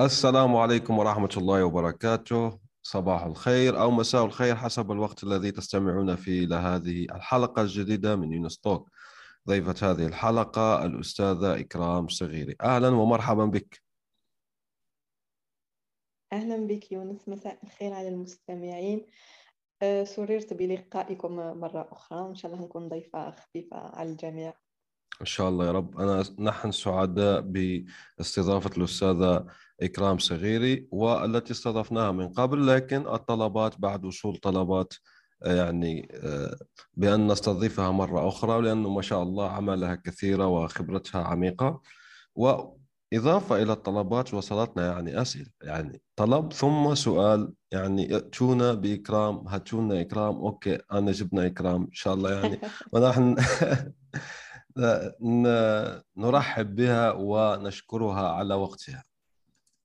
السلام عليكم ورحمة الله وبركاته. صباح الخير أو مساء الخير حسب الوقت الذي تستمعون فيه إلى هذه الحلقة الجديدة من يونستوك ضيفة هذه الحلقة الأستاذة إكرام صغيري. أهلا ومرحبا بك. أهلا بك يونس. مساء الخير على المستمعين. أه، سررت بلقائكم مرة أخرى. إن شاء الله نكون ضيفة خفيفة على الجميع. إن شاء الله يا رب. أنا نحن سعداء باستضافة الأستاذة إكرام صغيري والتي استضفناها من قبل لكن الطلبات بعد وصول طلبات آه، يعني آه، بأن نستضيفها مرة أخرى لأنه ما شاء الله عملها كثيرة وخبرتها عميقة. وإضافة إلى الطلبات وصلتنا يعني أسئلة يعني طلب ثم سؤال يعني ائتونا بإكرام هاتونا إكرام أوكي أنا جبنا إكرام إن شاء الله يعني. ونحن نرحب بها ونشكرها على وقتها.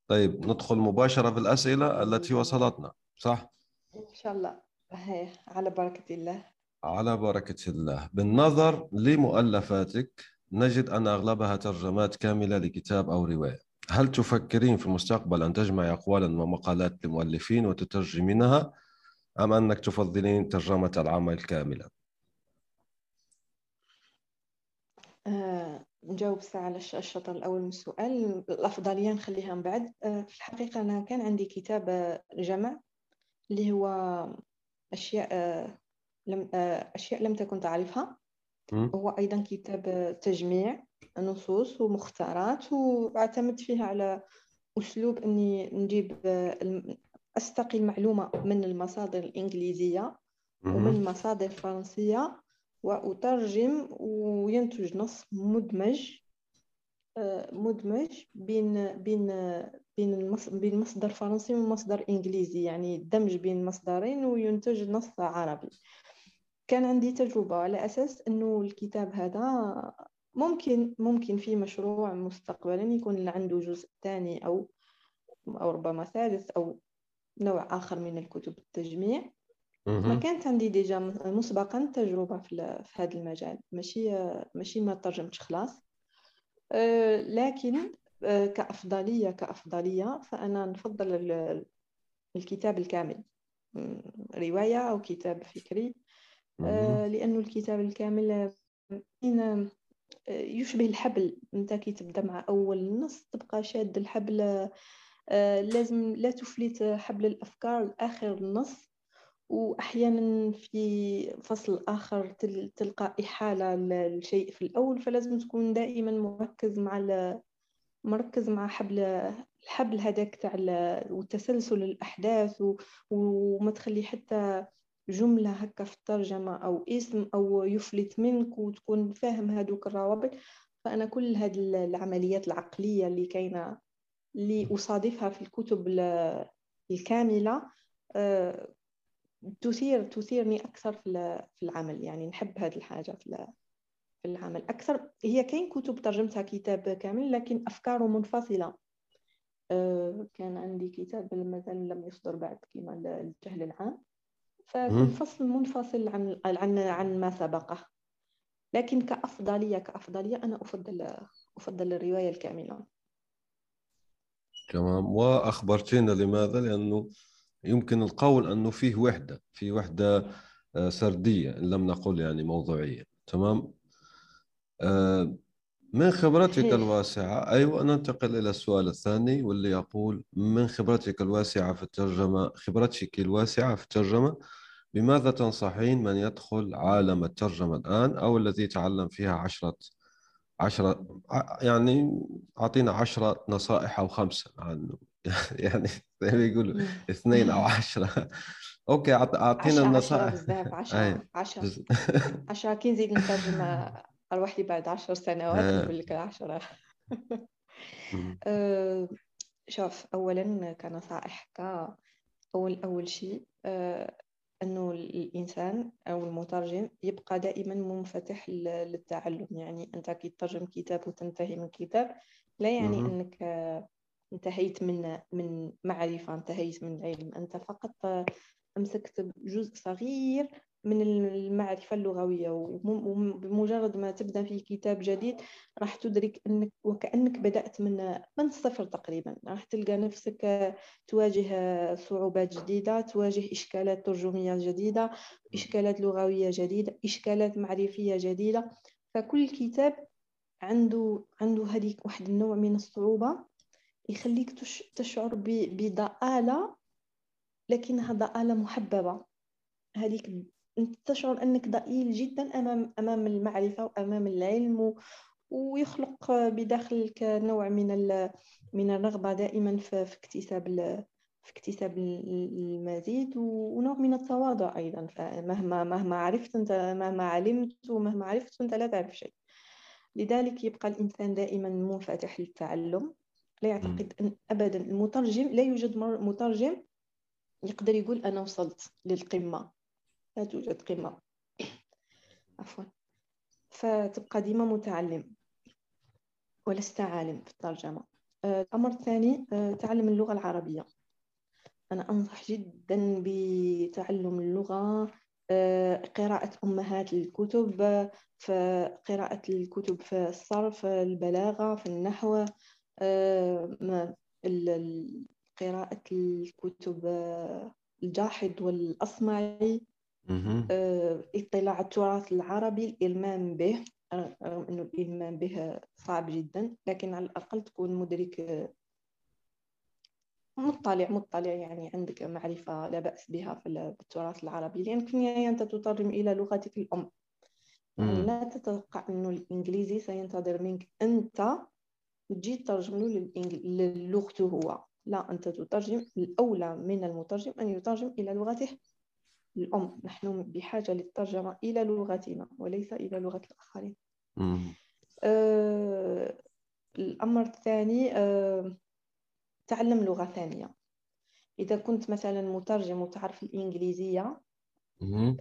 طيب ندخل مباشرة في الأسئلة التي وصلتنا صح؟ إن شاء الله هي على بركة الله على بركة الله بالنظر لمؤلفاتك نجد أن أغلبها ترجمات كاملة لكتاب أو رواية هل تفكرين في المستقبل أن تجمعي أقوالا ومقالات لمؤلفين وتترجمينها أم أنك تفضلين ترجمة العمل كاملا؟ آه، نجاوب ساعة على الشطر الأول من السؤال الأفضلية نخليها من بعد. آه، في الحقيقة أنا كان عندي كتاب آه، جمع اللي هو أشياء لم أشياء لم تكن تعرفها. هو أيضا كتاب تجميع نصوص ومختارات وأعتمد فيه على أسلوب أني نجيب أستقي المعلومة من المصادر الإنجليزية ومن مصادر فرنسية وأترجم وينتج نص مدمج آه، مدمج بين بين بين بين مصدر فرنسي ومصدر إنجليزي يعني دمج بين مصدرين وينتج نص عربي. كان عندي تجربة على أساس أنه الكتاب هذا ممكن ممكن في مشروع مستقبلا يكون عنده جزء ثاني أو أو ربما ثالث أو نوع آخر من الكتب التجميع. ما كانت عندي ديجا مسبقا تجربة في, هذا المجال. ماشي ماشي ما ترجمتش خلاص. أه، لكن أه، كأفضلية كأفضلية فأنا نفضل الكتاب الكامل. رواية أو كتاب فكري. أه، لأنه الكتاب الكامل يشبه الحبل. أنت كي تبدأ مع أول نص تبقى شاد الحبل. لازم لا تفلت حبل الأفكار. لاخر النص وأحيانا في فصل آخر تلقى إحالة للشيء في الأول فلازم تكون دائما مركز مع مركز مع حبل الحبل هذاك تاع وتسلسل الأحداث وما تخلي حتى جملة هكا في الترجمة أو اسم أو يفلت منك وتكون فاهم هذوك الروابط. فأنا كل هذه العمليات العقلية اللي كاينة اللي أصادفها في الكتب الكاملة آه، تثير تثيرني أكثر في العمل يعني نحب هذه الحاجة في في العمل. أكثر هي كاين كتب ترجمتها كتاب كامل لكن أفكاره منفصلة. آه، كان عندي كتاب مازال لم يصدر بعد كما الجهل العام. فالفصل منفصل عن عن عن ما سبقه. لكن كأفضلية كأفضلية أنا أفضل أفضل الرواية الكاملة. تمام. وأخبرتينا لماذا؟ لأنه يمكن القول أنه فيه وحدة في وحدة آه، سردية إن لم نقل يعني موضوعية تمام؟ آه، من خبرتك الواسعة؟ أيوة ننتقل إلى السؤال الثاني واللي يقول من خبرتك الواسعة في الترجمة خبرتك الواسعة في الترجمة؟ بماذا تنصحين من يدخل عالم الترجمة الآن أو الذي تعلم فيها عشرة عشرة يعني أعطينا عشرة نصائح أو خمسة عنه يعني زي ما يقولوا اثنين أو عشرة. أوكي أعطينا النصائح بزاف 10 10 10 كي نزيد نترجم لوحدي بعد 10 سنوات نقول لك 10 أه شوف اولا كنصائح ك أول أول شيء أه إنه الإنسان أو المترجم يبقى دائما منفتح للتعلم. يعني أنت كي تترجم كتاب وتنتهي من كتاب لا يعني. إنك آه، انتهيت من من معرفة انتهيت من علم. أنت فقط أمسكت جزء صغير من المعرفة اللغوية وبمجرد ما تبدأ في كتاب جديد راح تدرك أنك وكأنك بدأت من من الصفر تقريبا. راح تلقى نفسك تواجه صعوبات جديدة تواجه إشكالات ترجمية جديدة إشكالات لغوية جديدة إشكالات معرفية جديدة. فكل كتاب عنده عنده هذيك واحد النوع من الصعوبة. يخليك تشعر بضآلة لكنها ضآلة محببة. هذيك انت تشعر أنك ضئيل جدا امام أمام المعرفة وأمام العلم ويخلق بداخلك نوع من من الرغبة دائما في اكتساب في اكتساب المزيد ونوع من التواضع أيضا. فمهما مهما عرفت أنت مهما علمت ومهما عرفت أنت لا تعرف شيء. لذلك يبقى الإنسان دائما منفتح للتعلم. لا يعتقد أن ابدا. المترجم لا يوجد مترجم يقدر يقول أنا وصلت للقمة. لا توجد قمة. عفوا. فتبقى ديما متعلم. ولست عالم في الترجمة. آه، الأمر الثاني آه، تعلم اللغة العربية. أنا أنصح جدا بتعلم اللغة. آه، قراءة أمهات الكتب في قراءة الكتب في الصرف البلاغة في النحو. قراءة الكتب الجاحظ والأصمعي آه، اطلاع التراث العربي الإلمام به رغم أنه الإلمام به صعب جدا لكن على الأقل تكون مدرك آه، مطلع مطلع يعني عندك معرفة لا بأس بها في التراث العربي لأن في النهاية أنت تترجم إلى لغتك الأم. يعني لا تتوقع أنه الإنجليزي سينتظر منك أنت تجي تترجم له للغته هو. لا أنت تترجم الأولى من المترجم أن يترجم إلى لغته الأم. نحن بحاجة للترجمة إلى لغتنا وليس إلى لغة الآخرين. آه الأمر الثاني آه تعلم لغة ثانية. إذا كنت مثلا مترجم وتعرف الإنجليزية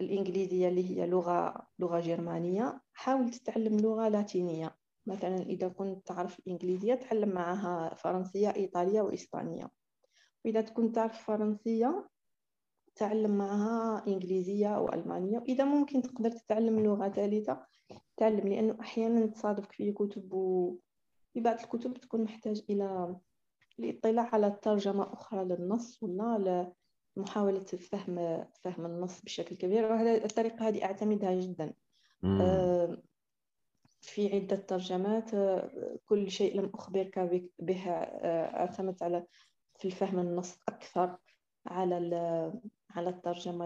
الإنجليزية اللي هي لغة لغة جرمانية حاول تتعلم لغة لاتينية. مثلا إذا كنت تعرف الإنجليزية تعلم معها فرنسية إيطالية وإسبانية. وإذا كنت تعرف فرنسية تعلم معها إنجليزية أو ألمانية وإذا ممكن تقدر تتعلم لغة ثالثة تعلم لأنه أحيانا تصادفك في كتب وفي بعض الكتب تكون محتاج إلى الاطلاع على ترجمة أخرى للنص ولا محاولة فهم فهم النص بشكل كبير. وهذه الطريقة هذه أعتمدها جدا. في عدة ترجمات آه، كل شيء لم أخبرك به آه، أعتمدت على في الفهم النص أكثر على على الترجمة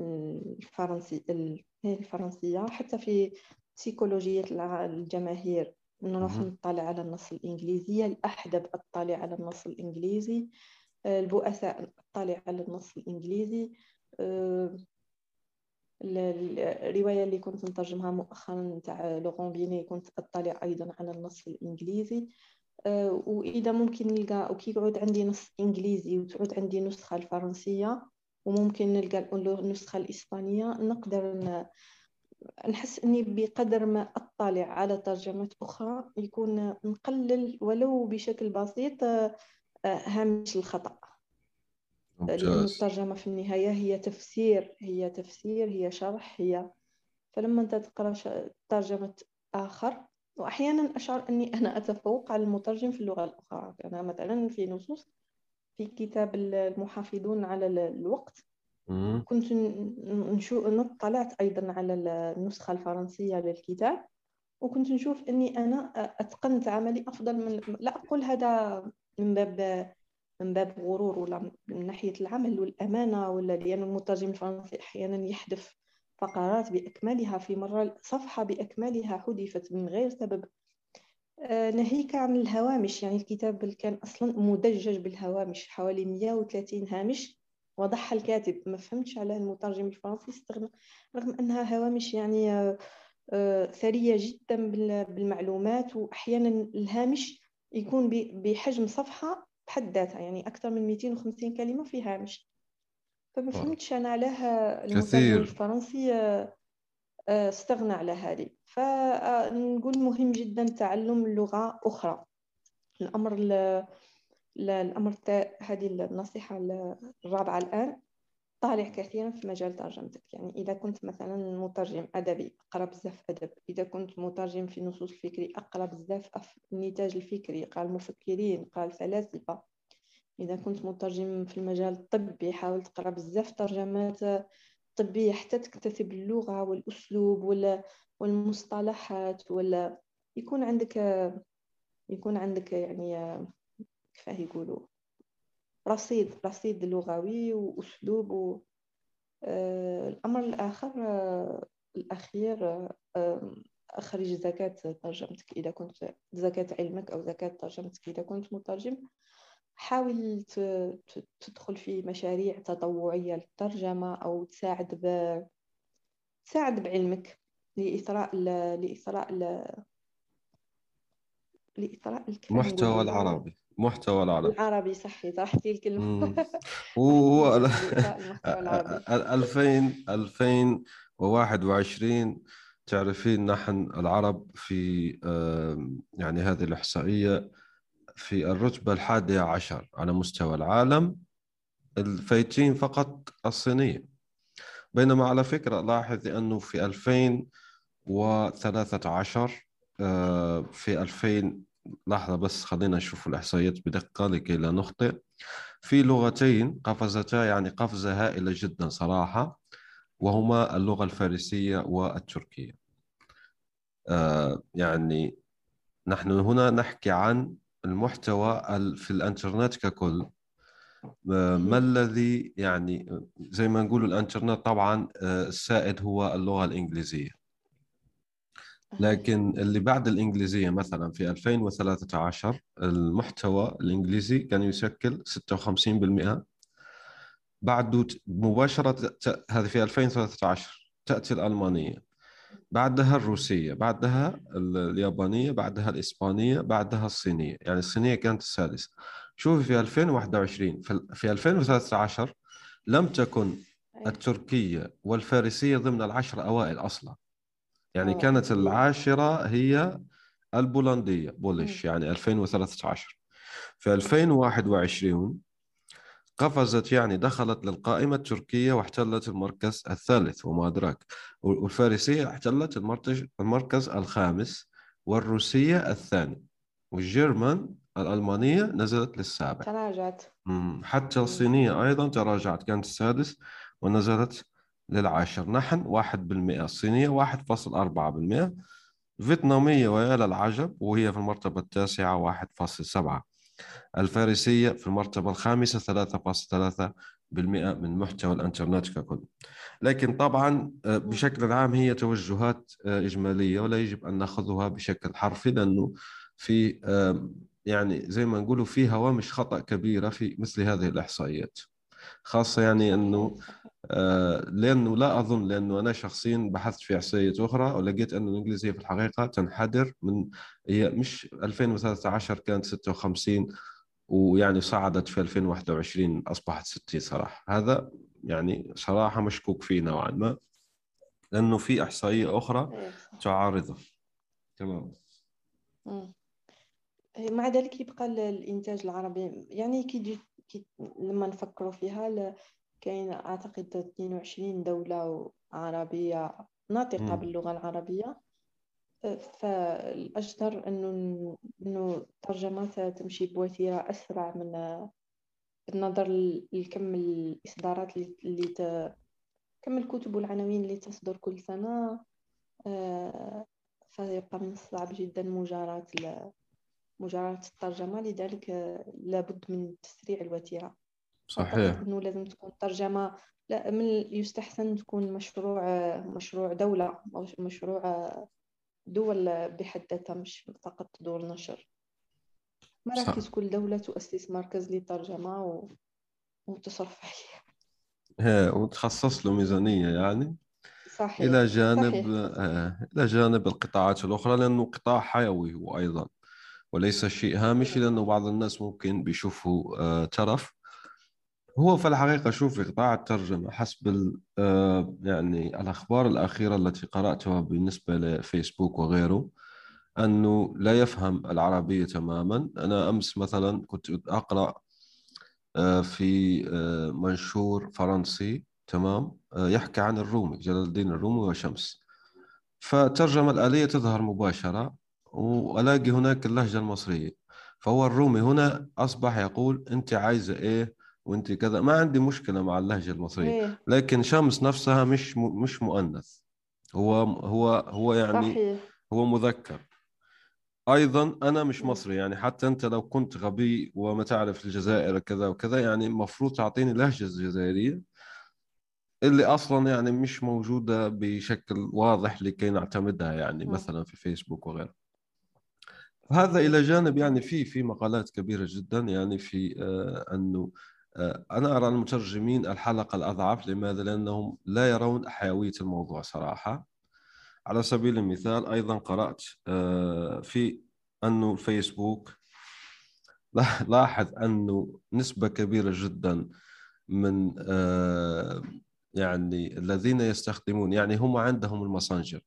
الفرنسي الفرنسية. حتى في سيكولوجية الجماهير نروح نطلع على النص الإنجليزي. الأحدب أطلع على النص الإنجليزي. البؤساء أطلع على النص الإنجليزي. الرواية اللي كنت نترجمها مؤخرا تاع لوغون بيني كنت أطلع أيضا على النص الإنجليزي. آه، وإذا ممكن نلقى وكي يعود عندي نص إنجليزي وتعود عندي نسخة الفرنسية وممكن نلقى النسخة الإسبانية نقدر نحس إني بقدر ما أطلع على ترجمات أخرى يكون نقلل ولو بشكل بسيط آه، هامش الخطأ. لأن الترجمة في النهاية هي تفسير هي تفسير هي شرح هي. فلما أنت تقرأ ترجمة آخر وأحيانا أشعر أني أنا أتفوق على المترجم في اللغة الأخرى. أنا مثلا في نصوص في كتاب المحافظون على الوقت. كنت نشوف نطلعت أيضا على النسخة الفرنسية للكتاب وكنت نشوف أني أنا أتقنت عملي أفضل من لا أقول هذا من باب من باب غرور ولا من ناحية العمل والأمانة ولا لأن المترجم الفرنسي أحيانا يحذف فقرات بأكملها في مرة صفحة بأكملها حذفت من غير سبب. آه، ناهيك عن الهوامش يعني الكتاب كان أصلا مدجج بالهوامش حوالي 130 هامش وضعها الكاتب. ما فهمتش على المترجم الفرنسي استغنى رغم أنها هوامش يعني آه، آه، ثرية جدا بالمعلومات وأحيانا الهامش يكون بحجم صفحة بحد ذاتها يعني أكثر من 250 كلمة في هامش فما فهمتش أنا علاه المترجم الفرنسي آه، آه، استغنى على هذه. فنقول مهم جدا تعلم لغة أخرى. الأمر الأمر هذه النصيحة الرابعة الآن. طالع كثيرا في مجال ترجمتك. يعني إذا كنت مثلا مترجم أدبي أقرأ بزاف أدب. إذا كنت مترجم في النصوص الفكري أقرأ بزاف النتاج الفكري. قال المفكرين قال الفلاسفة إذا كنت مترجم في المجال الطبي حاول تقرأ بزاف ترجمات طبية حتى تكتسب اللغة والأسلوب والمصطلحات ولا يكون عندك يكون عندك يعني كيف يقولوا؟ رصيد رصيد لغوي وأسلوب و... آه، الأمر الآخر آه، الأخير آه، أخرج زكاة ترجمتك. إذا كنت زكاة علمك أو زكاة ترجمتك إذا كنت مترجم حاول تدخل في مشاريع تطوعية للترجمة أو تساعد ب... تساعد بعلمك لإثراء ل... لإثراء ل... لإثراء المحتوى العربي. محتوى العربي. العربي صحي طرحتي الكلمة. هو 2000 2021 تعرفين نحن العرب في يعني هذه الإحصائية في الرتبة الحادية عشر على مستوى العالم الفايتين فقط الصينية. بينما على فكرة لاحظ أنه في 2013 آه، في 2000 لحظة بس خلينا نشوف الإحصائيات بدقة لكي لا نخطئ. في لغتين قفزتا يعني قفزة هائلة جدا صراحة وهما اللغة الفارسية والتركية. آه يعني نحن هنا نحكي عن المحتوى في الإنترنت ككل. ما الذي يعني زي ما نقول الإنترنت طبعا آه، السائد هو اللغة الإنجليزية. لكن اللي بعد الإنجليزية مثلا في 2013 المحتوى الإنجليزي كان يشكل 56% بعده مباشرة هذه في 2013 تأتي الألمانية. بعدها الروسية بعدها اليابانية بعدها الإسبانية بعدها الصينية. يعني الصينية كانت السادسة. شوفي في 2021 في 2013 لم تكن أيوة. التركية والفارسية ضمن العشر أوائل أصلا. يعني كانت العاشرة هي البولندية بولش يعني 2013 في 2021 قفزت يعني دخلت للقائمة التركية واحتلت المركز الثالث وما أدراك. والفارسية احتلت المركز الخامس والروسية الثاني. والجيرمان الألمانية نزلت للسابع. تراجعت. حتى الصينية أيضا تراجعت كانت السادس ونزلت للعاشر. نحن واحد بالمئة الصينية واحد فاصل أربعة بالمئة. فيتنامية ويا للعجب وهي في المرتبة التاسعة واحد فاصل سبعة. الفارسية في المرتبة الخامسة 3.3% من محتوى الإنترنت ككل. لكن طبعا آه، بشكل عام هي توجهات آه، إجمالية ولا يجب أن نأخذها بشكل حرفي لأنه في يعني زي ما نقولوا في هوامش خطأ كبيرة في مثل هذه الإحصائيات. خاصة يعني أنه آه، لأنه لا أظن لأنه أنا شخصيا بحثت في إحصائيات أخرى ولقيت أن الإنجليزية في الحقيقة تنحدر من هي مش 2013 كانت 56 ويعني صعدت في 2021 أصبحت 60 صراحة. هذا يعني صراحة مشكوك فيه نوعا ما لأنه في إحصائية أخرى إيه، تعارضه. تمام. مع ذلك يبقى الإنتاج العربي يعني كي, كي لما نفكروا فيها كاين أعتقد 22 دولة عربية ناطقة باللغة العربية. فالأجدر أنه أنه الترجمات تمشي بوتيرة أسرع من بالنظر لكم الإصدارات اللي ت... كم الكتب والعناوين اللي تصدر كل سنة. آه، فيبقى من الصعب جدا مجاراة مجاراة الترجمة لذلك لابد من تسريع الوتيرة. صحيح. إنه لازم تكون ترجمة لا من يستحسن تكون مشروع مشروع دولة أو مشروع دول بحد ذاتها مش فقط دول نشر. مراكز كل دولة تؤسس مركز للترجمة و... وتصرف عليه. هي وتخصص له ميزانية يعني. صحيح إلى جانب صحيح. إلى جانب القطاعات الأخرى لأنه قطاع حيوي هو أيضا. وليس شيء هامشي لأنه بعض الناس ممكن بيشوفوا آه، ترف. هو في الحقيقة شوفي قطاع الترجمة حسب آه، يعني الأخبار الأخيرة التي قرأتها بالنسبة لفيسبوك وغيره أنه لا يفهم العربية تماما. أنا أمس مثلا كنت أقرأ آه، في منشور فرنسي تمام يحكي عن الرومي جلال الدين الرومي وشمس. فترجمة الآلية تظهر مباشرة وألاقي هناك اللهجة المصرية. فهو الرومي هنا أصبح يقول أنت عايزة إيه وأنت كذا. ما عندي مشكلة مع اللهجة المصرية إيه. لكن شمس نفسها مش م- مش مؤنث. هو هو هو يعني صحيح. هو مذكر. أيضا أنا مش. مصري يعني حتى أنت لو كنت غبي وما تعرف الجزائر كذا وكذا يعني المفروض تعطيني لهجة جزائرية اللي أصلا يعني مش موجودة بشكل واضح لكي نعتمدها يعني. مثلا في فيسبوك وغيره. هذا إلى جانب يعني في في مقالات كبيرة جدا يعني في آه أنه آه أنا أرى المترجمين الحلقة الأضعف لماذا؟ لأنهم لا يرون حيوية الموضوع صراحة على سبيل المثال أيضا قرأت آه في أنه الفيسبوك لاحظ أنه نسبة كبيرة جدا من يعني الذين يستخدمون يعني هم عندهم الماسنجر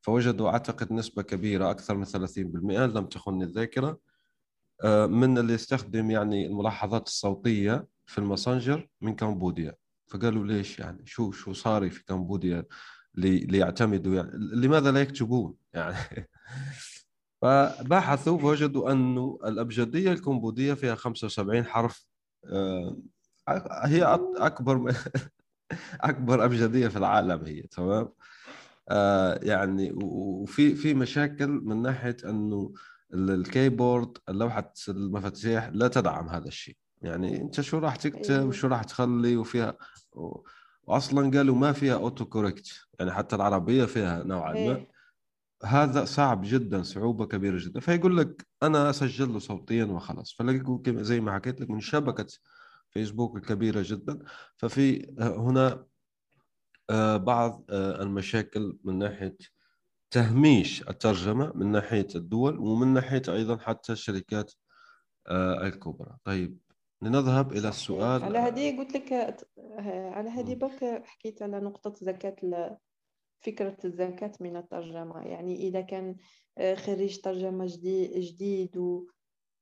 فوجدوا أعتقد نسبة كبيرة أكثر من 30% لم تخن الذاكرة. آه من اللي يستخدم يعني الملاحظات الصوتية في الماسنجر من كمبوديا. فقالوا ليش يعني؟ شو شو صار في كمبوديا لي- ليعتمدوا يعني؟ لماذا لا يكتبون يعني؟ فبحثوا فوجدوا أنه الأبجدية الكمبودية فيها 75 حرف. آه، هي أك- أكبر أكبر أبجدية في العالم هي تمام؟ آه، يعني وفي في مشاكل من ناحية أنه ال- ال keyboard لوحة المفاتيح لا تدعم هذا الشيء. يعني أنت شو راح تكتب إيه. وشو راح تخلي وفيها و- وأصلا قالوا ما فيها auto correct يعني حتى العربية فيها نوعا ما. إيه. هذا صعب جدا صعوبة كبيرة جدا. فيقول لك أنا أسجل له صوتيا وخلاص. فلاقوا كم- زي ما حكيت لك من شبكة فيسبوك الكبيرة جدا. ففي هنا آه، بعض آه، المشاكل من ناحية تهميش الترجمة من ناحية الدول ومن ناحية أيضا حتى الشركات آه، الكبرى طيب لنذهب إلى صحيح. السؤال على هذه قلت لك على هذه. برك حكيت على نقطة زكاة ال- فكرة الزكاة من الترجمة يعني إذا كان آه، خريج ترجمة جديد, جديد و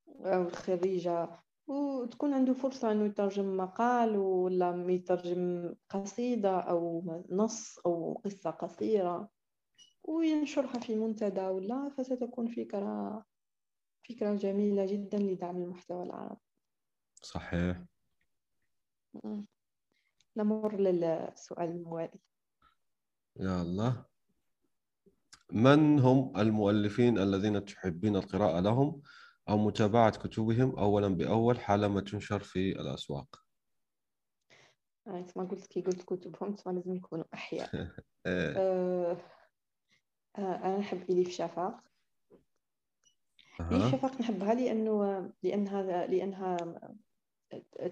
أو خريجة وتكون عنده فرصة إنه يترجم مقال ولا يترجم قصيدة أو نص أو قصة قصيرة وينشرها في منتدى ولا فستكون فكرة فكرة جميلة جدا لدعم المحتوى العربي. صحيح. نمر للسؤال الموالي. يا الله. من هم المؤلفين الذين تحبين القراءة لهم؟ أو متابعة كتبهم أولا بأول حالما تنشر في الأسواق. يعني ما قلت كي قلت كتبهم تسمى لازم يكونوا أحياء. إيه. أه آه، أنا نحب إليف شفاق إليف. شفاق نحبها لأنه لأنها لأنها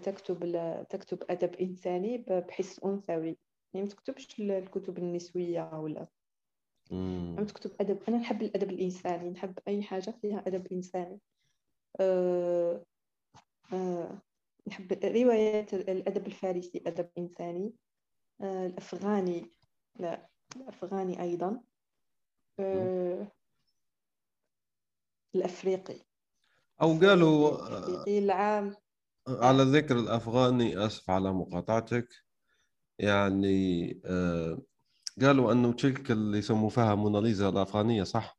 تكتب تكتب أدب إنساني بحس أنثوي. يعني ما تكتبش الكتب النسوية ولا. عم تكتب أدب. أنا نحب الأدب الإنساني. نحب أي حاجة فيها أدب إنساني. أه أه نحب روايات الأدب الفارسي أدب إنساني. أه الأفغاني لا الأفغاني أيضا. الأفريقي. أو قالوا الأفريقي العام. على ذكر الأفغاني آسف على مقاطعتك يعني آه، قالوا أنه تلك اللي يسموا فيها موناليزا الأفغانية صح؟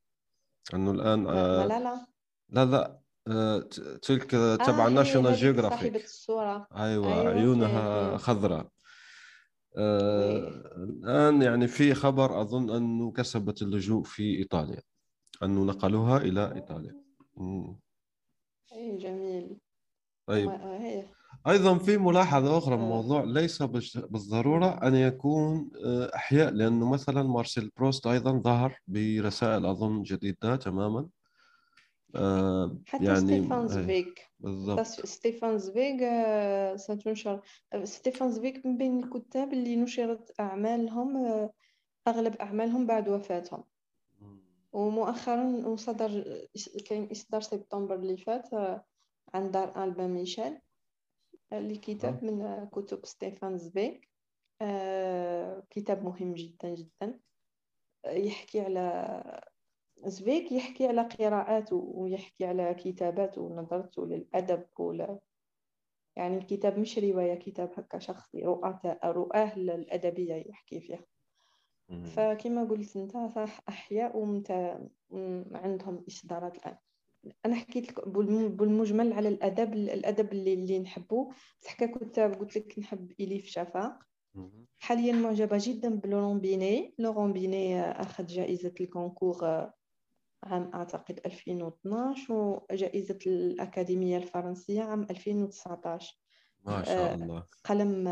أنه الآن لا آه، لا لا. لا لا. آه، تلك تبع آه National هذيك صاحبة جيوغرافيك الصورة. أيوة أيوة عيونها خضراء. آه، الآن يعني في خبر أظن أنه كسبت اللجوء في إيطاليا أنه نقلوها إلى إيطاليا. مم. أي جميل. طيب. آه، أيضا في ملاحظة أخرى آه. الموضوع ليس بالضرورة أن يكون آه، أحياء لأنه مثلا مارسيل بروست أيضا ظهر برسائل أظن جديدة تماما. آه، حتى يعني ستيفان أي، زفيغ بالضبط. ستيفان زفيغ آه، ستنشر آه، ستيفان زفيغ من بين الكتاب اللي نشرت أعمالهم آه، أغلب أعمالهم بعد وفاتهم. ومؤخرا وصدر كاين إصدار سبتمبر اللي فات آه، عن دار البا ميشيل اللي كتاب من كتب ستيفان آه، كتاب مهم جدا جدا. يحكي على زبيك يحكي على قراءاته ويحكي على كتاباته ونظرته للأدب ولا يعني الكتاب مش رواية كتاب هكا شخصي رؤى رؤاه الأدبية يحكي فيها. فكما قلت أنت صح أحياء ومتى عندهم إصدارات الآن. أنا حكيت لك بالمجمل على الأدب الأدب اللي, اللي نحبه بصح ككتاب قلت لك نحب إليف شفاق. حاليا معجبة جدا بلورون بيني. لورون بيني أخذ جائزة الكونكور عام أعتقد 2012 وجائزة الأكاديمية الفرنسية عام 2019 ما شاء آه، الله. قلم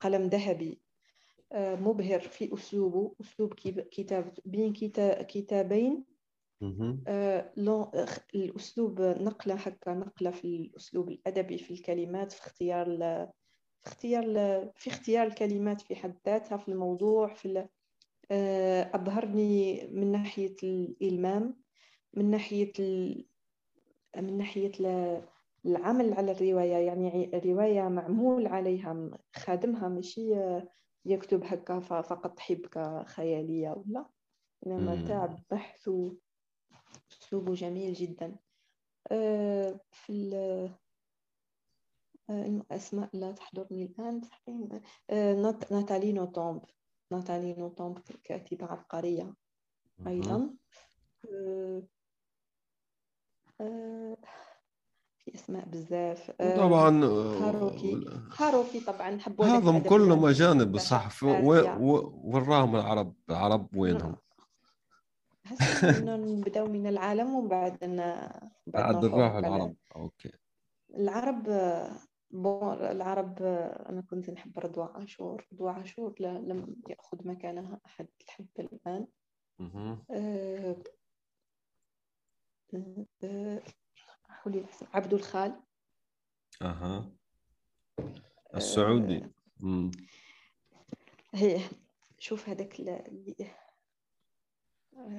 قلم ذهبي. آه، مبهر في أسلوبه أسلوب كتاب بين كتابين. آه، الأسلوب نقلة هكا نقلة في الأسلوب الأدبي في الكلمات في اختيار في اختيار في اختيار الكلمات في حد ذاتها في الموضوع في أبهرني من ناحية الإلمام. من ناحية من ناحية العمل على الرواية يعني رواية معمول عليها خادمها ماشي يكتب هكا فقط حبكة خيالية ولا؟ إنما تعب بحث أسلوبه جميل جدا. آه، في الأسماء آه، لا تحضرني الآن آه، ناتالي نوتومب ناتالي نوتومب كاتبة عبقرية أيضا. في أسماء بزاف. آه، طبعا هاروكي هاروكي طبعا نحبوا هذم كلهم أجانب صح وين راهم العرب العرب وينهم؟ هسه نبداو من العالم ومن بعد بعد نروحوا العرب. Okay. العرب bon العرب أنا كنت نحب رضوى عاشور. رضوى عاشور لم يأخذ مكانها أحد حتى الآن. عبده خال أها. السعودي. آه هي شوف هذاك اللي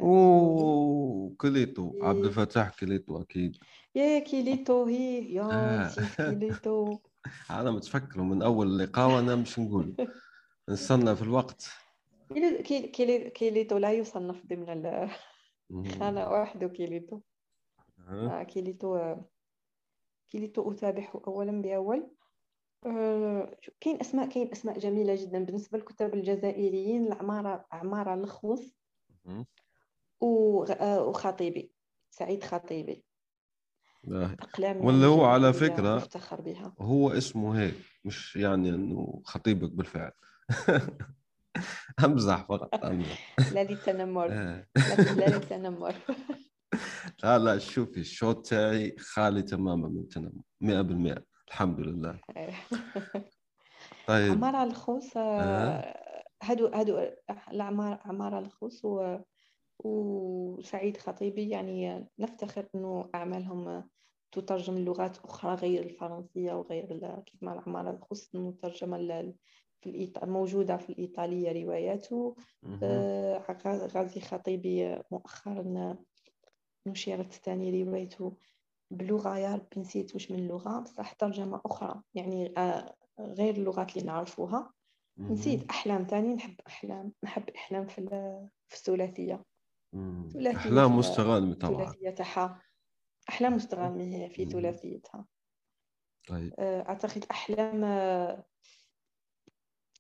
أوه كليتو. عبد الفتاح كليتو أكيد. يا كليتو هي يا آه. كليتو. أنا متفكره من أول لقاء وأنا مش نقول. نستنى في الوقت. كيليتو لا يصنف ضمن خانة واحدة كيليتو آه، كيليتو كيليتو أتابعه أولا بأول. آه، كاين أسماء كاين أسماء جميلة جدا بالنسبة للكتاب الجزائريين العمارة عمارة لخوص. آه، وخطيبي سعيد خطيبي. أقلام ولا هو على فكرة مفتخر بها. هو اسمه هيك مش يعني إنه خطيبك بالفعل. أمزح فقط أمزح. لا للتنمر لا للتنمر لا لا شوفي الشوط تاعي خالي تماما من التنمر 100% الحمد لله. طيب. عمارة الخوص هادو هادو العمارة عمارة الخوص و... وسعيد خطيبي يعني نفتخر إنه أعمالهم تترجم لغات أخرى غير الفرنسية وغير كيما العمارة الخوص مترجمة في الإيط... موجودة في الإيطالية رواياته. آه غازي خطيبي مؤخرا نشرت ثاني روايته بلغة يا ربي نسيت وش من لغة بصح ترجمة أخرى يعني آه، غير اللغات اللي نعرفوها. نسيت أحلام تاني نحب أحلام نحب أحلام في في الثلاثية. أحلام مستغانمة طبعا الثلاثية تاعها. أحلام مستغانمة هي في ثلاثيتها. طيب. آه، أعتقد أحلام آه،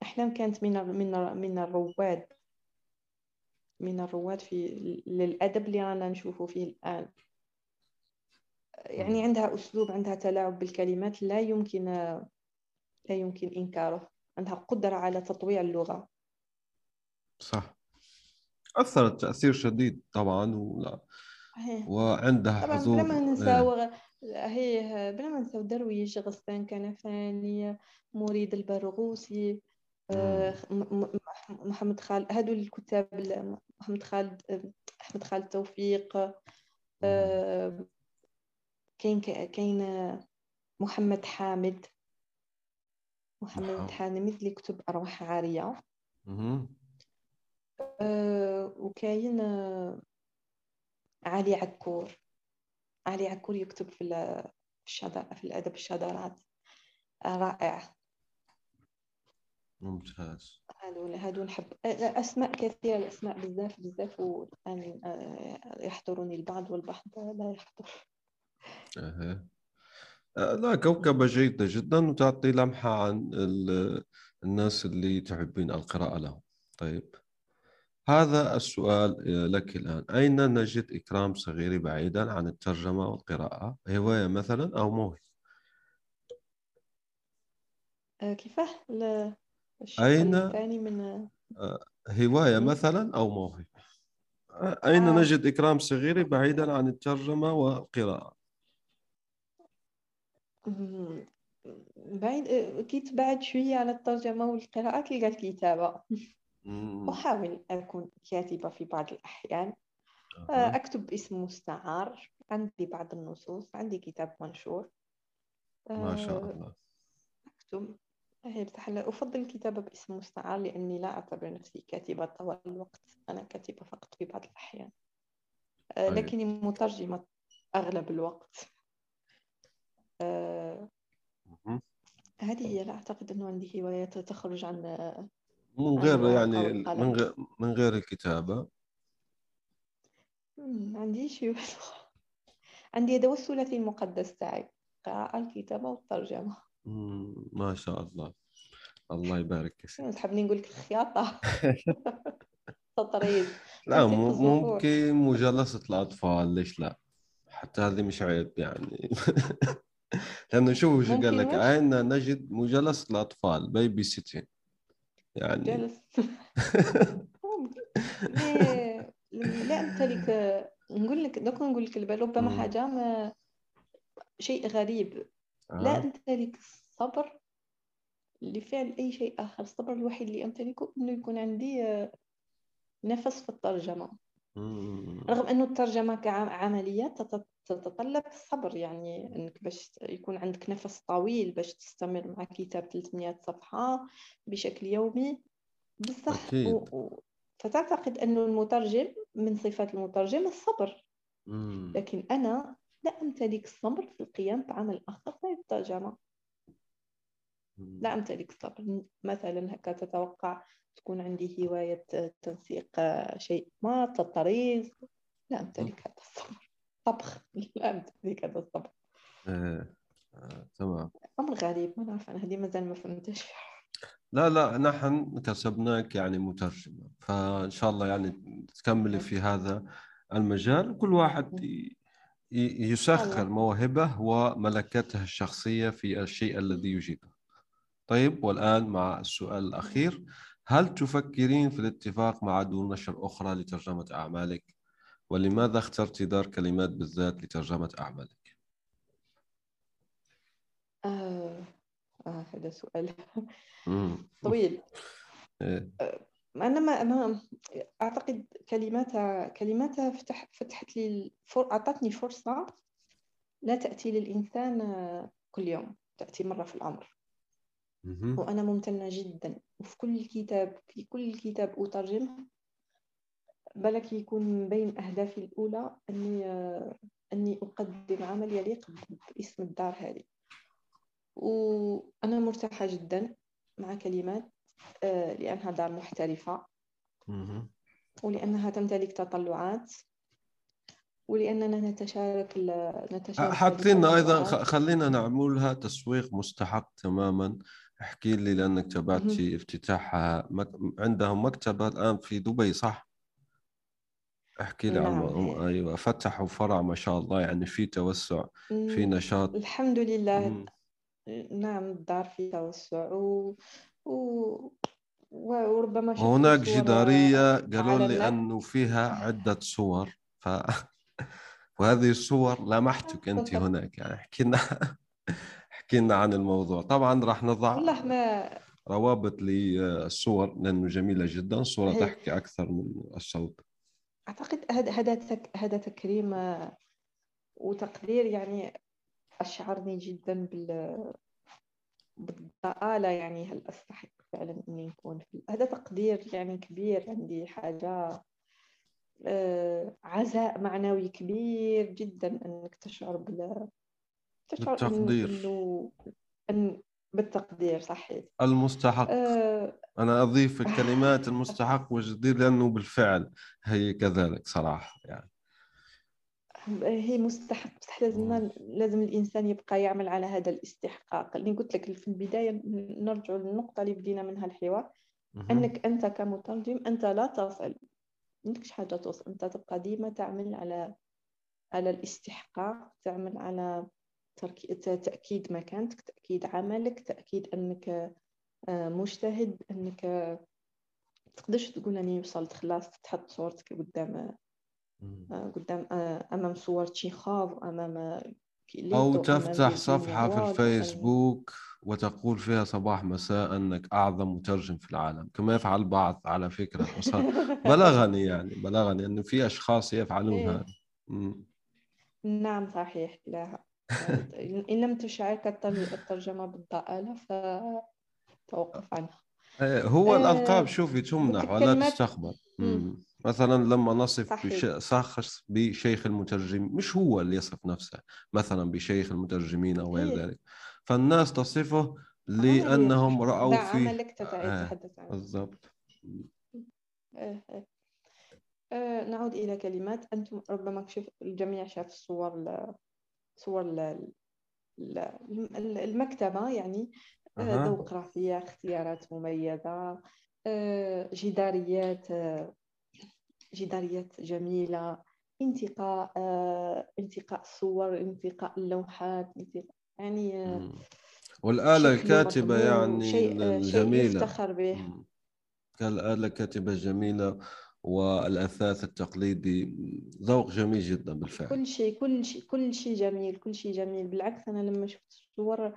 أحلام كانت من من من الرواد. من الرواد في للأدب اللي رانا نشوفه فيه الآن. يعني عندها أسلوب عندها تلاعب بالكلمات لا يمكن لا يمكن إنكاره. عندها قدرة على تطويع اللغة. صح. أثرت تأثير شديد طبعا ولا. وعندها طبعا حضور بلا ما ننسى هي بلا ما ننسى درويش غسان كنفاني مريد البرغوثي. آه، محمد خالد هادو الكتاب محمد خالد أحمد خالد توفيق آه، كاين كاين محمد حامد. محمد حامد اللي كتب أرواح عارية. وكاين علي عكور. علي عكور يكتب في الشذا في الأدب الشذرات. رائع. ممتاز. هادو هادو نحب. أسماء كثيرة الأسماء بزاف بزاف والآن يحضرني البعض والبعض لا يحضر. أه. لا كوكبة جيدة جدا وتعطي لمحة عن الناس اللي تحبين القراءة لهم. طيب. هذا السؤال لك الآن. أين نجد إكرام صغيري بعيدا عن الترجمة والقراءة؟ هواية مثلا أو موهبة؟ آه، كيفاه؟ أين؟ الثاني من آه، هواية مثلا أو موهبة؟ أين آه. نجد إكرام صغيري بعيدا عن الترجمة والقراءة؟ بعيد كي تبعد شوية على الترجمة والقراءة تلقى الكتابة أحاول أكون كاتبة في بعض الأحيان. أكتب باسم مستعار. عندي بعض النصوص. عندي كتاب منشور. ما شاء الله. أكتب. أفضل الكتابة باسم مستعار لأني لا أعتبر نفسي كاتبة طوال الوقت. أنا كاتبة فقط في بعض الأحيان. أه، طيب. لكني مترجمة أغلب الوقت. هذه هي. لا أعتقد أنه عندي هوايات تخرج عن من غير يعني من غير من غير الكتابة. عندي شيء عندي هذا هو الثلاثي المقدس تاعي القراءة الكتابة والترجمة. ما شاء الله. الله يبارك فيك تحبني نقول لك الخياطة؟ تطريز. لا ممكن مجالسة الأطفال ليش لا؟ حتى هذه مش عيب يعني. لأنه شوف شو قال لك عندنا نجد مجالسة الأطفال؟ بيبي سيتين يعني. جلس. لا امتلك نقول لك دوك نقول لك ربما حاجة ما شيء غريب. لا أمتلك الصبر لفعل أي شيء آخر. الصبر الوحيد اللي أمتلكه إنه يكون عندي آه، نفس في الترجمة. رغم إنه الترجمة كعملية تتطلب الصبر يعني إنك باش يكون عندك نفس طويل باش تستمر مع كتاب 300 صفحة بشكل يومي. بصح و... و... فتعتقد إنه المترجم من صفات المترجم الصبر. مم. لكن أنا لا أمتلك الصبر في القيام بعمل اخر غير الترجمه لا أمتلك الصبر. مثلا هكا تتوقع تكون عندي هواية تنسيق شيء ما تطريز. لا أمتلك هذا الصبر. طبخ. لا أمتلك هذا الطبخ آه. آه. تمام. أمر غريب. ما نعرف أنا هذه مازال ما فهمتش. لا لا نحن كسبناك يعني مترجمة. فإن شاء الله يعني تكملي في هذا المجال. كل واحد يسخر موهبه وملكته الشخصية في الشيء الذي يجيده طيب والآن مع السؤال الأخير. هل تفكرين في الاتفاق مع دور نشر أخرى لترجمة أعمالك؟ ولماذا اخترت دار كلمات بالذات لترجمة أعمالك؟ آه، آه هذا سؤال. طويل. إيه. آه، أنا ما أنا أعتقد كلماتها كلماتها فتح فتحت لي الفر... أعطتني فرصة لا تأتي للإنسان آه، كل يوم تأتي مرة في العمر. وأنا ممتنة جدا. وفي كل كتاب في كل كتاب أترجمه. بالك يكون بين أهدافي الأولى أني أني أقدم عمل يليق باسم الدار هذه. وأنا مرتاحة جدا مع كلمات لأنها دار محترفة. ولأنها تمتلك تطلعات. ولأننا نتشارك نتشارك حطي لنا أيضا خلينا نعملها تسويق مستحق تماما. احكي لي لأنك تابعتي افتتاحها. عندهم مكتبة الآن في دبي صح؟ احكي لي نعم. عن أيوه فتحوا فرع ما شاء الله يعني في توسع في نشاط. الحمد لله. مم. نعم الدار في توسع و... و... وربما هناك جدارية قالوا لي أنه فيها عدة صور ف... وهذه الصور لمحتك أنت هناك. يعني احكي لنا عن الموضوع. طبعا راح نضع والله ما روابط للصور لأنه جميلة جدا. صورة تحكي أكثر من الصوت. أعتقد هذا هذا هذا تكريم وتقدير يعني أشعرني جدا بال بالضآلة يعني هل أستحق فعلا إني نكون في هذا تقدير يعني كبير عندي حاجة آه، عزاء معنوي كبير جدا إنك تشعر بال تشعر بالتقدير. أن... بالتقدير صحيح. المستحق. آه، أنا أضيف الكلمات المستحق والجدير لأنه بالفعل هي كذلك صراحة يعني. هي مستحق بصح لازم لازم الإنسان يبقى يعمل على هذا الاستحقاق. اللي قلت لك في البداية نرجع للنقطة اللي بدينا منها الحوار. أنك أنت كمترجم أنت لا تصل. عندكش حاجة توصل. أنت تبقى ديما تعمل على على الاستحقاق تعمل على تأكيد مكانتك تأكيد عملك تأكيد أنك آه، مجتهد أنك تقدرش تقول أني وصلت خلاص تحط صورتك قدام قدام آه، أمام صور تشيخوف أمام آه، أمام تفتح صفحة في الفيسبوك وتقول فيها صباح مساء أنك أعظم مترجم في العالم. كما يفعل البعض على وصار بلغني يعني بلغني أنه في أشخاص يفعلون إيه. هذا مم. نعم صحيح. لا. إن لم تشعرك التر- الترجمة بالضآلة فتوقف عنها. إيه، هو آه، الألقاب شوفي تمنح ولا تستقبل. مثلا لما نصف صحيح. بش... شخص بشيخ المترجم مش هو اللي يصف نفسه مثلا بشيخ المترجمين أو غير. ذلك فالناس تصفه آه، رأوا ده فيه عملك آه، عنه بالضبط آه، آه. آه، نعود إلى كلمات أنتم ربما شف الجميع شاف الصور ل- صور ل- ل- المكتبة يعني آه،. ذوق رفيع اختيارات مميزة آه، جداريات آه، جداريات جميلة انتقاء آه، انتقاء الصور انتقاء اللوحات انتقاء يعني آه، مم. والآلة الكاتبة يعني شيء آه، شيء به. كالآلة الكاتبة الجميلة والأثاث التقليدي. ذوق جميل جدا بالفعل. كل شيء كل شيء كل شيء جميل كل شيء جميل. بالعكس أنا لما شفت الصور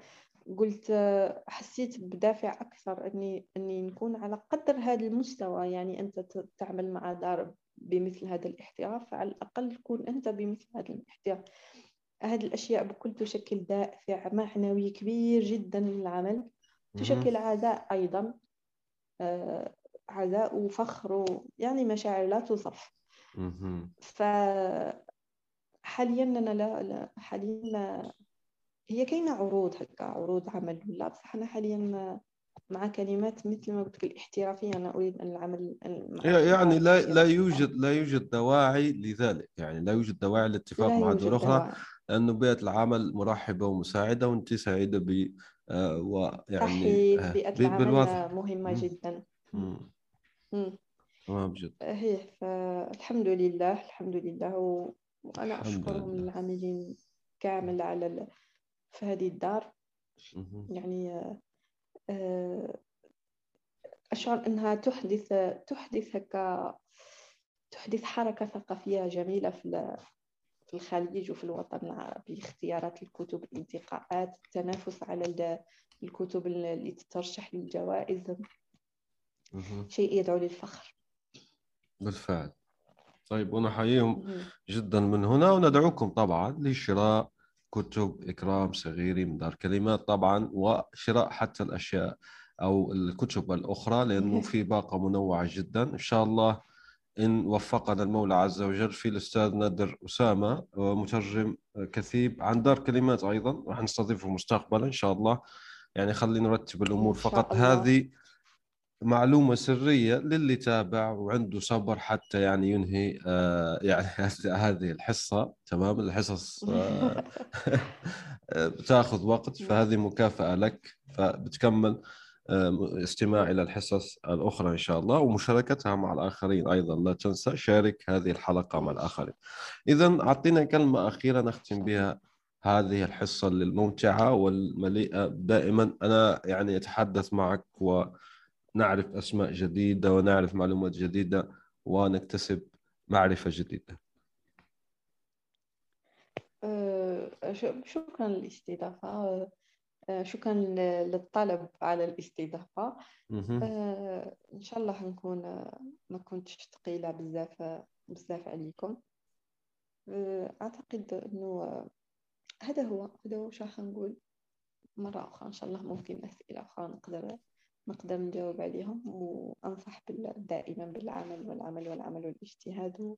قلت آه، حسيت بدافع أكثر أني أني نكون على قدر هذا المستوى. يعني أنت تعمل مع دار بمثل هذا الاحتراف فعلى الأقل تكون أنت بمثل هذا الاحتراف. هذه الأشياء بكل تشكل دافع معنوي كبير جدا للعمل تشكل عزاء أيضا آه، عزاء وفخر يعني مشاعر لا توصف. ف حاليا أنا لا, لا حاليا هي كاينة عروض هكا عروض عمل ولا بصح أنا حاليا مع كلمات مثل ما قلت لك الاحترافية أنا أريد أن العمل يعني لا لا. يوجد لا يوجد دواعي لذلك يعني لا يوجد دواعي للاتفاق لا مع دول أخرى دواعي. لأنه بيئة العمل مرحبة ومساعدة وأنت سعيدة ب آه، ويعني صحيح آه، بيئة العمل بالوضع مهمة مم. جدا مم. مم. تمام جدا هي فالحمد لله الحمد لله و... وأنا اشكرهم. العاملين كامل على ال... في هذه الدار مهم. يعني آه، أشعر أنها تحدث تحدث هكا تحدث حركة ثقافية جميلة في في الخليج وفي الوطن العربي اختيارات الكتب الانتقاءات التنافس على ال- الكتب اللي تترشح للجوائز. شيء يدعو للفخر بالفعل طيب ونحييهم. جدا من هنا وندعوكم طبعا لشراء كتب إكرام صغيري من دار كلمات طبعا وشراء حتى الأشياء أو الكتب الأخرى لأنه في باقة منوعة جدا. إن شاء الله إن وفقنا المولى عز وجل في الأستاذ نادر أسامة مترجم كثيب عن دار كلمات أيضا. راح نستضيفه مستقبلا إن شاء الله. يعني خلينا نرتب الأمور فقط. الله. هذه معلومة سرية للي تابع وعنده صبر حتى يعني ينهي آه يعني هذه الحصة تمام؟ الحصص آه بتاخذ وقت فهذه مكافأة لك فبتكمل آه استماع إلى الحصص الأخرى إن شاء الله ومشاركتها مع الآخرين أيضا لا تنسى شارك هذه الحلقة مع الآخرين. إذا أعطينا كلمة أخيرة نختم بها هذه الحصة الممتعة والمليئة دائما أنا يعني أتحدث معك و نعرف أسماء جديدة ونعرف معلومات جديدة ونكتسب معرفة جديدة. آه، ش- شكرا للاستضافة. آه، شكرا للطلب على الاستضافة. مهم. آه، إن شاء الله نكون ما كنتش ثقيله بزاف بزاف عليكم. أعتقد إنه هذا هو هذا هو راح نقول. مرة أخرى إن شاء الله ممكن أسئلة أخرى نقدر نقدر نجاوب عليهم وأنصح دائما بالعمل والعمل والعمل والاجتهاد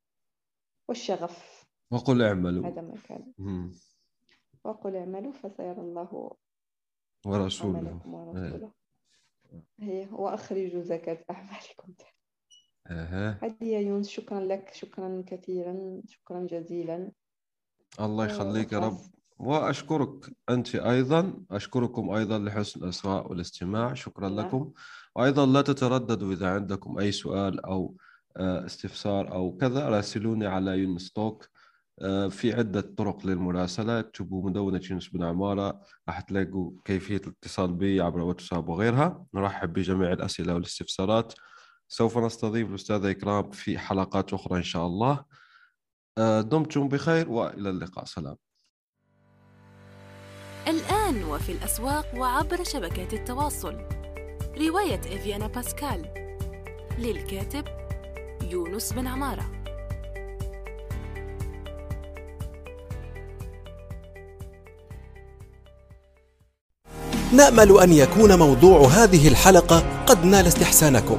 والشغف. وقل اعملوا. هذا ما كان. وقل اعملوا فسيرى الله ورسوله. ورسوله. هي وأخرجوا زكاة أعمالكم. أها. هذه يا يونس. شكرا لك. شكرا كثيرا. شكرا جزيلا. الله يخليك يا رب. وأشكرك أنت أيضا أشكركم أيضا لحسن الإصغاء والاستماع. شكرا نعم. لكم. وأيضا لا تترددوا إذا عندكم أي سؤال أو آه، استفسار أو كذا راسلوني على يونس توك آه، في عدة طرق للمراسلة. اكتبوا مدونة يونس بن عمارة راح تلاقوا كيفية الاتصال بي عبر واتساب وغيرها. نرحب بجميع الأسئلة والاستفسارات. سوف نستضيف الأستاذة إكرام في حلقات أخرى إن شاء الله. آه، دمتم بخير وإلى اللقاء. سلام. الآن وفي الأسواق وعبر شبكات التواصل. رواية إفيانا باسكال. للكاتب يونس بن عمارة. نأمل أن يكون موضوع هذه الحلقة قد نال استحسانكم.